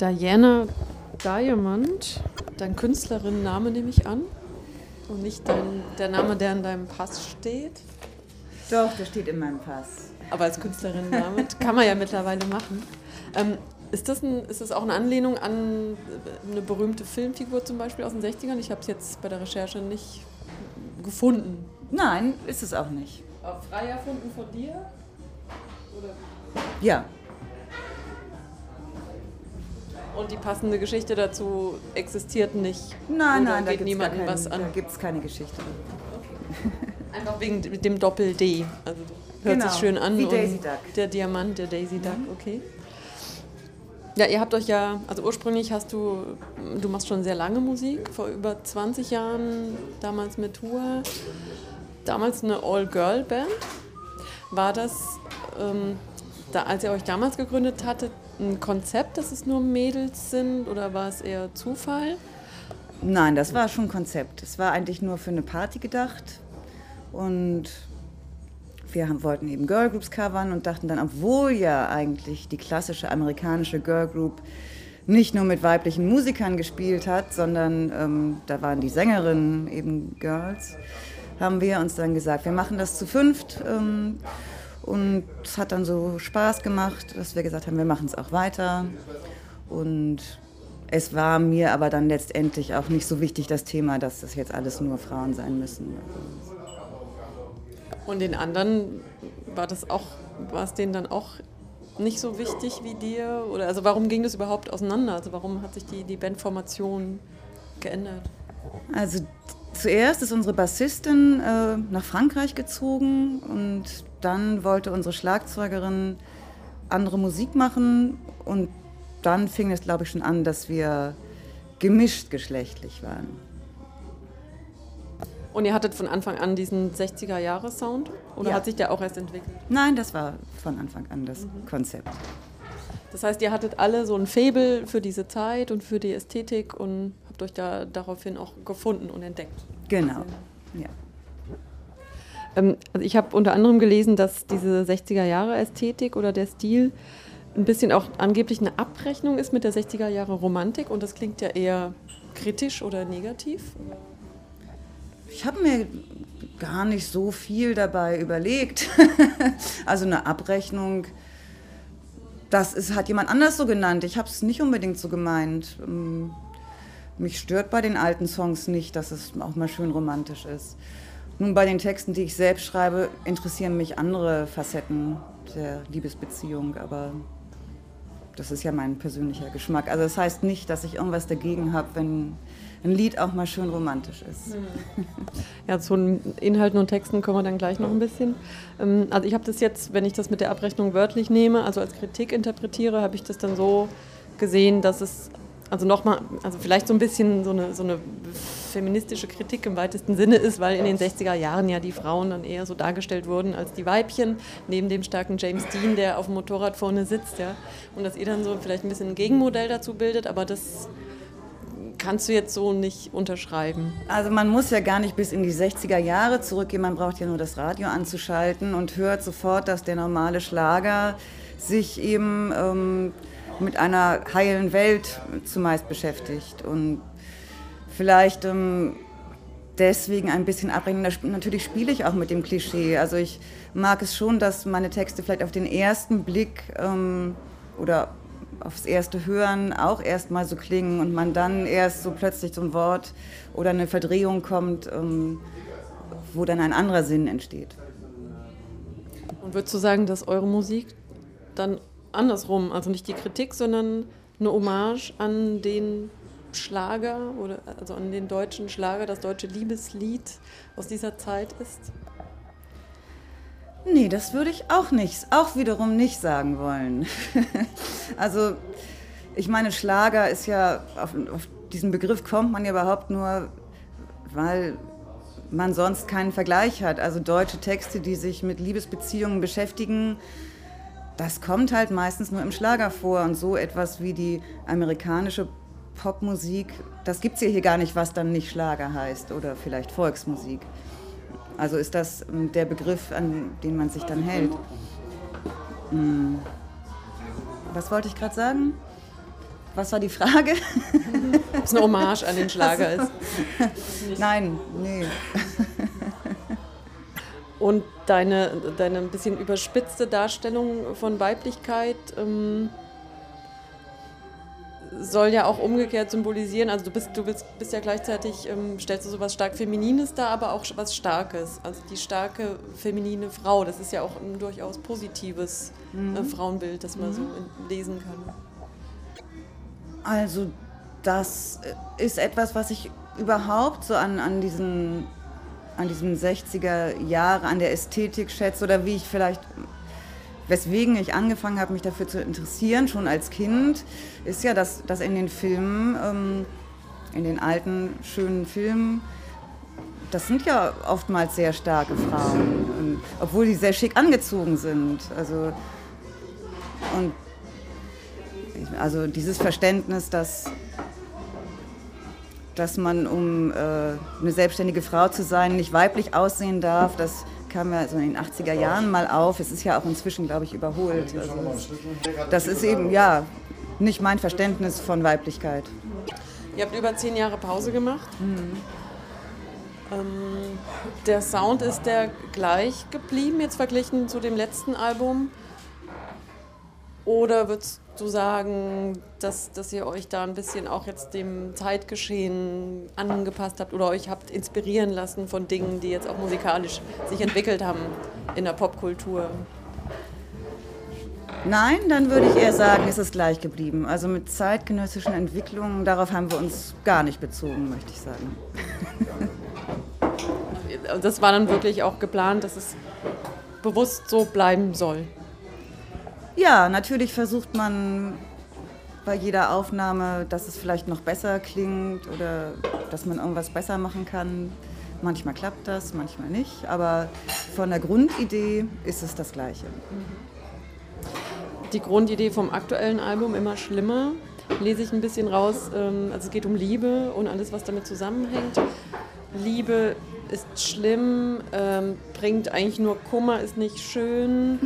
Diana Diamond, dein Künstlerinnenname nehme ich an. Und nicht dein, der Name, der in deinem Pass steht. Doch, der steht in meinem Pass. Aber als Künstlerinnenname kann man ja mittlerweile machen. Ähm, ist, das ein, ist das auch eine Anlehnung an eine berühmte Filmfigur zum Beispiel aus den 60ern? Ich habe es jetzt bei der Recherche nicht gefunden. Nein, ist es auch nicht. Auch frei erfunden von dir? Oder? Ja. Und die passende Geschichte dazu existiert nicht? Nein, Oder nein, da gibt es was an? keine Geschichte. Einfach wegen dem Doppel-D. Also hört Genau, sich schön an. wie Daisy Duck. Der Diamant, der Daisy Duck, okay. Ja, ihr habt euch ja, also ursprünglich hast du, du machst schon sehr lange Musik, vor über 20 Jahren, damals mit Tour, damals eine All-Girl-Band. War das, ähm, da, als ihr euch damals gegründet hattet, ein Konzept, dass es nur Mädels sind oder war es eher Zufall? Nein, das war schon ein Konzept. Es war eigentlich nur für eine Party gedacht. Und wir haben, wollten eben Girlgroups covern und dachten dann, obwohl ja eigentlich die klassische amerikanische Girlgroup nicht nur mit weiblichen Musikern gespielt hat, sondern ähm, da waren die Sängerinnen eben Girls, haben wir uns dann gesagt, wir machen das zu fünft. Ähm, und es hat dann so Spaß gemacht, dass wir gesagt haben, wir machen es auch weiter. Und es war mir aber dann letztendlich auch nicht so wichtig, das Thema, dass das jetzt alles nur Frauen sein müssen. Und den anderen war das auch, war es denen dann auch nicht so wichtig wie dir? Oder also warum ging das überhaupt auseinander? Also warum hat sich die, die Bandformation geändert? Also zuerst ist unsere Bassistin äh, nach Frankreich gezogen und dann wollte unsere Schlagzeugerin andere Musik machen und dann fing es, glaube ich, schon an, dass wir gemischt geschlechtlich waren. Und ihr hattet von Anfang an diesen 60er-Jahre-Sound? Oder Ja. hat sich der auch erst entwickelt? Nein, das war von Anfang an das Konzept. Das heißt, ihr hattet alle so ein Faible für diese Zeit und für die Ästhetik und euch da daraufhin auch gefunden und entdeckt. Genau. Ja. Ähm, also ich habe unter anderem gelesen, dass diese 60er-Jahre-Ästhetik oder der Stil ein bisschen auch angeblich eine Abrechnung ist mit der 60er-Jahre-Romantik und das klingt ja eher kritisch oder negativ. Ich habe mir gar nicht so viel dabei überlegt. also eine Abrechnung, das ist, hat jemand anders so genannt. Ich habe es nicht unbedingt so gemeint. Mich stört bei den alten Songs nicht, dass es auch mal schön romantisch ist. Nun, bei den Texten, die ich selbst schreibe, interessieren mich andere Facetten der Liebesbeziehung, aber das ist ja mein persönlicher Geschmack. Also das heißt nicht, dass ich irgendwas dagegen habe, wenn ein Lied auch mal schön romantisch ist. Ja, zu den Inhalten und Texten kommen wir dann gleich noch ein bisschen. Ähm, Also ich habe das jetzt, wenn ich das mit der Abrechnung wörtlich nehme, also als Kritik interpretiere, habe ich das dann so gesehen, dass es also nochmal, also vielleicht so ein bisschen so eine, so eine feministische Kritik im weitesten Sinne ist, weil in den 60er Jahren ja die Frauen dann eher so dargestellt wurden als die Weibchen, neben dem starken James Dean, der auf dem Motorrad vorne sitzt, ja. Und dass ihr dann so vielleicht ein bisschen ein Gegenmodell dazu bildet, aber das kannst du jetzt so nicht unterschreiben. Also man muss ja gar nicht bis in die 60er Jahre zurückgehen, man braucht ja nur das Radio anzuschalten und hört sofort, dass der normale Schlager sich eben ähm, mit einer heilen Welt zumeist beschäftigt und vielleicht ähm, deswegen ein bisschen sp- Natürlich spiele ich auch mit dem Klischee. Also ich mag es schon, dass meine Texte vielleicht auf den ersten Blick ähm, oder aufs erste Hören auch erstmal so klingen und man dann erst so plötzlich ein Wort oder eine Verdrehung kommt, ähm, wo dann ein anderer Sinn entsteht. Und würdest du sagen, dass eure Musik dann andersrum, also nicht die Kritik, sondern eine Hommage an den Schlager oder also an den deutschen Schlager, das deutsche Liebeslied aus dieser Zeit ist? Nee, das würde ich auch nicht, auch wiederum nicht sagen wollen. also, ich meine, Schlager ist ja, auf, auf diesen Begriff kommt man ja überhaupt nur, weil man sonst keinen Vergleich hat. Also deutsche Texte, die sich mit Liebesbeziehungen beschäftigen, das kommt halt meistens nur im Schlager vor. Und so etwas wie die amerikanische Popmusik, das gibt es ja hier gar nicht, was dann nicht Schlager heißt oder vielleicht Volksmusik. Also ist das ähm, der Begriff, an den man sich dann hält. Hm. Was wollte ich gerade sagen? Was war die Frage? Ob es eine Hommage an den Schlager ist. Nein, nee. Und deine, deine ein bisschen überspitzte Darstellung von Weiblichkeit ähm, soll ja auch umgekehrt symbolisieren, also du bist, du bist, bist ja gleichzeitig, ähm, stellst du sowas stark Feminines dar, aber auch was Starkes. Also die starke feminine Frau, das ist ja auch ein durchaus positives mhm. äh, Frauenbild, das man mhm. so lesen kann. Also das ist etwas, was ich überhaupt so an, an diesen an diesen 60er Jahren, an der Ästhetik schätze oder wie ich vielleicht weswegen ich angefangen habe, mich dafür zu interessieren, schon als Kind, ist ja, dass, dass in den Filmen, ähm, in den alten, schönen Filmen, das sind ja oftmals sehr starke Frauen, und, obwohl die sehr schick angezogen sind. Also, und also dieses Verständnis, dass, dass man, um äh, eine selbstständige Frau zu sein, nicht weiblich aussehen darf, dass kam ja so in den 80er Jahren mal auf. Es ist ja auch inzwischen, glaube ich, überholt. Also das ist eben, ja, nicht mein Verständnis von Weiblichkeit. Ihr habt über zehn Jahre Pause gemacht. Mhm. Ähm, der Sound ist der gleich geblieben, jetzt verglichen zu dem letzten Album? Oder würdest du sagen, dass, dass ihr euch da ein bisschen auch jetzt dem Zeitgeschehen angepasst habt oder euch habt inspirieren lassen von Dingen, die jetzt auch musikalisch sich entwickelt haben in der Popkultur? Nein, dann würde ich eher sagen, ist es gleich geblieben. Also mit zeitgenössischen Entwicklungen, darauf haben wir uns gar nicht bezogen, möchte ich sagen. Das war dann wirklich auch geplant, dass es bewusst so bleiben soll. Ja, natürlich versucht man bei jeder Aufnahme, dass es vielleicht noch besser klingt oder dass man irgendwas besser machen kann. Manchmal klappt das, manchmal nicht, aber von der Grundidee ist es das Gleiche. Die Grundidee vom aktuellen Album immer schlimmer lese ich ein bisschen raus. Ähm, also es geht um Liebe und alles, was damit zusammenhängt. Liebe ist schlimm, ähm, bringt eigentlich nur Kummer, ist nicht schön.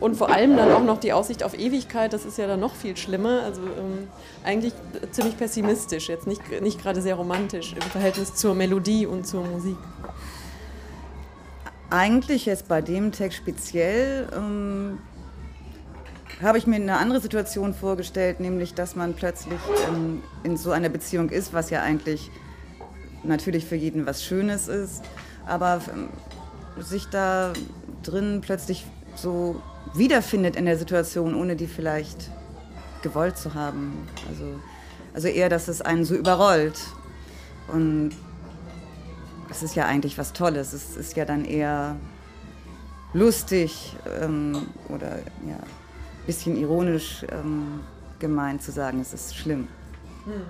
Und vor allem dann auch noch die Aussicht auf Ewigkeit, das ist ja dann noch viel schlimmer. Also ähm, eigentlich ziemlich pessimistisch, jetzt nicht, nicht gerade sehr romantisch im Verhältnis zur Melodie und zur Musik. Eigentlich jetzt bei dem Text speziell ähm, habe ich mir eine andere Situation vorgestellt, nämlich dass man plötzlich ähm, in so einer Beziehung ist, was ja eigentlich natürlich für jeden was Schönes ist, aber ähm, sich da drin plötzlich so wiederfindet in der Situation, ohne die vielleicht gewollt zu haben. Also, also eher, dass es einen so überrollt. Und es ist ja eigentlich was Tolles. Es ist ja dann eher lustig ähm, oder ja, ein bisschen ironisch ähm, gemeint zu sagen, es ist schlimm. Hm.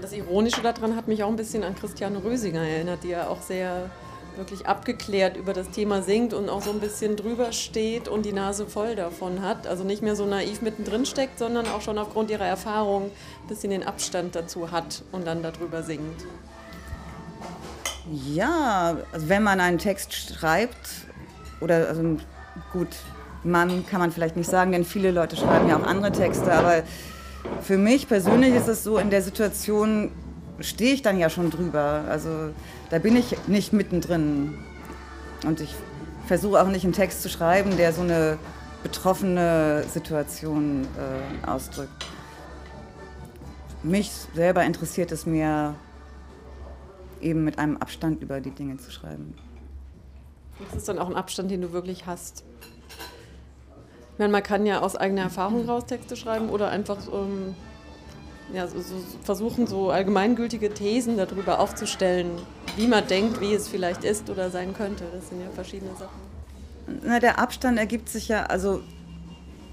Das Ironische daran hat mich auch ein bisschen an Christiane Rösinger erinnert, die ja auch sehr wirklich abgeklärt über das Thema singt und auch so ein bisschen drüber steht und die Nase voll davon hat. Also nicht mehr so naiv mittendrin steckt, sondern auch schon aufgrund ihrer Erfahrung ein bisschen den Abstand dazu hat und dann darüber singt. Ja, also wenn man einen Text schreibt, oder also gut, Mann kann man vielleicht nicht sagen, denn viele Leute schreiben ja auch andere Texte, aber für mich persönlich ist es so, in der Situation stehe ich dann ja schon drüber. Also da bin ich nicht mittendrin. Und ich versuche auch nicht einen Text zu schreiben, der so eine betroffene Situation äh, ausdrückt. Mich selber interessiert es mehr, eben mit einem Abstand über die Dinge zu schreiben. Das ist dann auch ein Abstand, den du wirklich hast. Ich meine, man kann ja aus eigener Erfahrung raus Texte schreiben oder einfach ähm, ja, so, so versuchen, so allgemeingültige Thesen darüber aufzustellen, wie man denkt, wie es vielleicht ist oder sein könnte. Das sind ja verschiedene Sachen. Na, der Abstand ergibt sich ja, also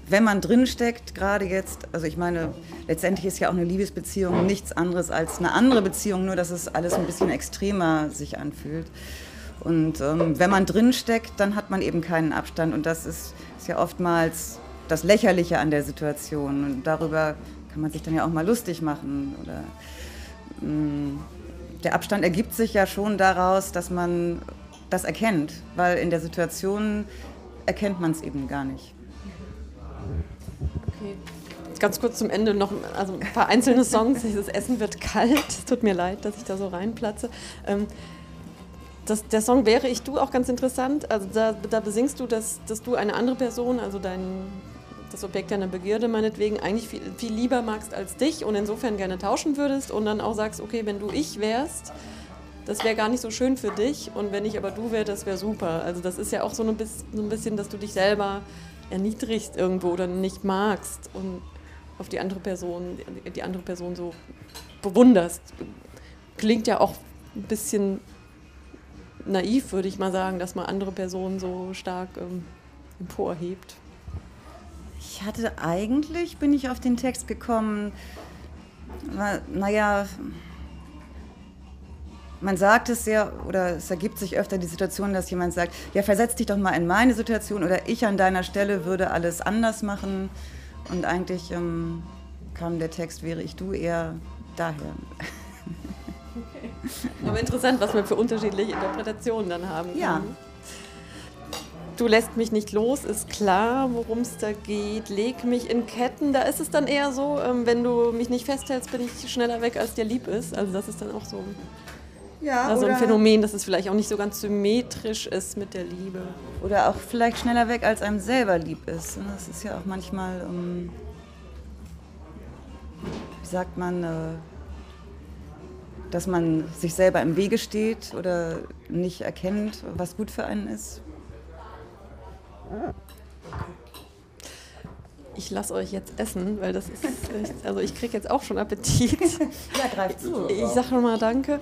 wenn man drinsteckt, gerade jetzt, also ich meine, letztendlich ist ja auch eine Liebesbeziehung nichts anderes als eine andere Beziehung, nur dass es alles ein bisschen extremer sich anfühlt. Und ähm, wenn man drinsteckt, dann hat man eben keinen Abstand und das ist, ist ja oftmals das Lächerliche an der Situation. Und darüber kann man sich dann ja auch mal lustig machen. Oder, mh, mm, der Abstand ergibt sich ja schon daraus, dass man das erkennt, weil in der Situation erkennt man es eben gar nicht. Okay. ganz kurz zum Ende noch also ein paar einzelne Songs. Das Essen wird kalt. Es tut mir leid, dass ich da so reinplatze. Ähm, das, der Song Wäre ich du auch ganz interessant. Also da, da besingst du, dass, dass du eine andere Person, also dein, das Objekt deiner Begierde meinetwegen, eigentlich viel, viel lieber magst als dich und insofern gerne tauschen würdest und dann auch sagst, okay, wenn du ich wärst, das wäre gar nicht so schön für dich und wenn ich aber du wäre, das wäre super. Also das ist ja auch so ein bisschen, dass du dich selber erniedrigst irgendwo oder nicht magst und auf die andere Person, die andere Person so bewunderst. Klingt ja auch ein bisschen naiv, würde ich mal sagen, dass man andere Personen so stark ähm, emporhebt. Ich hatte eigentlich, bin ich auf den Text gekommen, naja, man sagt es ja, oder es ergibt sich öfter die Situation, dass jemand sagt, ja, versetz dich doch mal in meine Situation oder ich an deiner Stelle würde alles anders machen. Und eigentlich ähm, kam der Text, wäre ich du eher daher. Okay. Aber interessant, was wir für unterschiedliche Interpretationen dann haben. Ja. Du lässt mich nicht los, ist klar, worum es da geht. Leg mich in Ketten. Da ist es dann eher so, ähm, wenn du mich nicht festhältst, bin ich schneller weg, als dir lieb ist. Also das ist dann auch so ja, also ein Phänomen, dass es vielleicht auch nicht so ganz symmetrisch ist mit der Liebe. Oder auch vielleicht schneller weg, als einem selber lieb ist. Das ist ja auch manchmal, ähm, wie sagt man, äh, dass man sich selber im Wege steht oder nicht erkennt, was gut für einen ist. Ich lasse euch jetzt essen, weil das ist, also ich kriege jetzt auch schon Appetit. ja, greif zu. Ich sage mal Danke.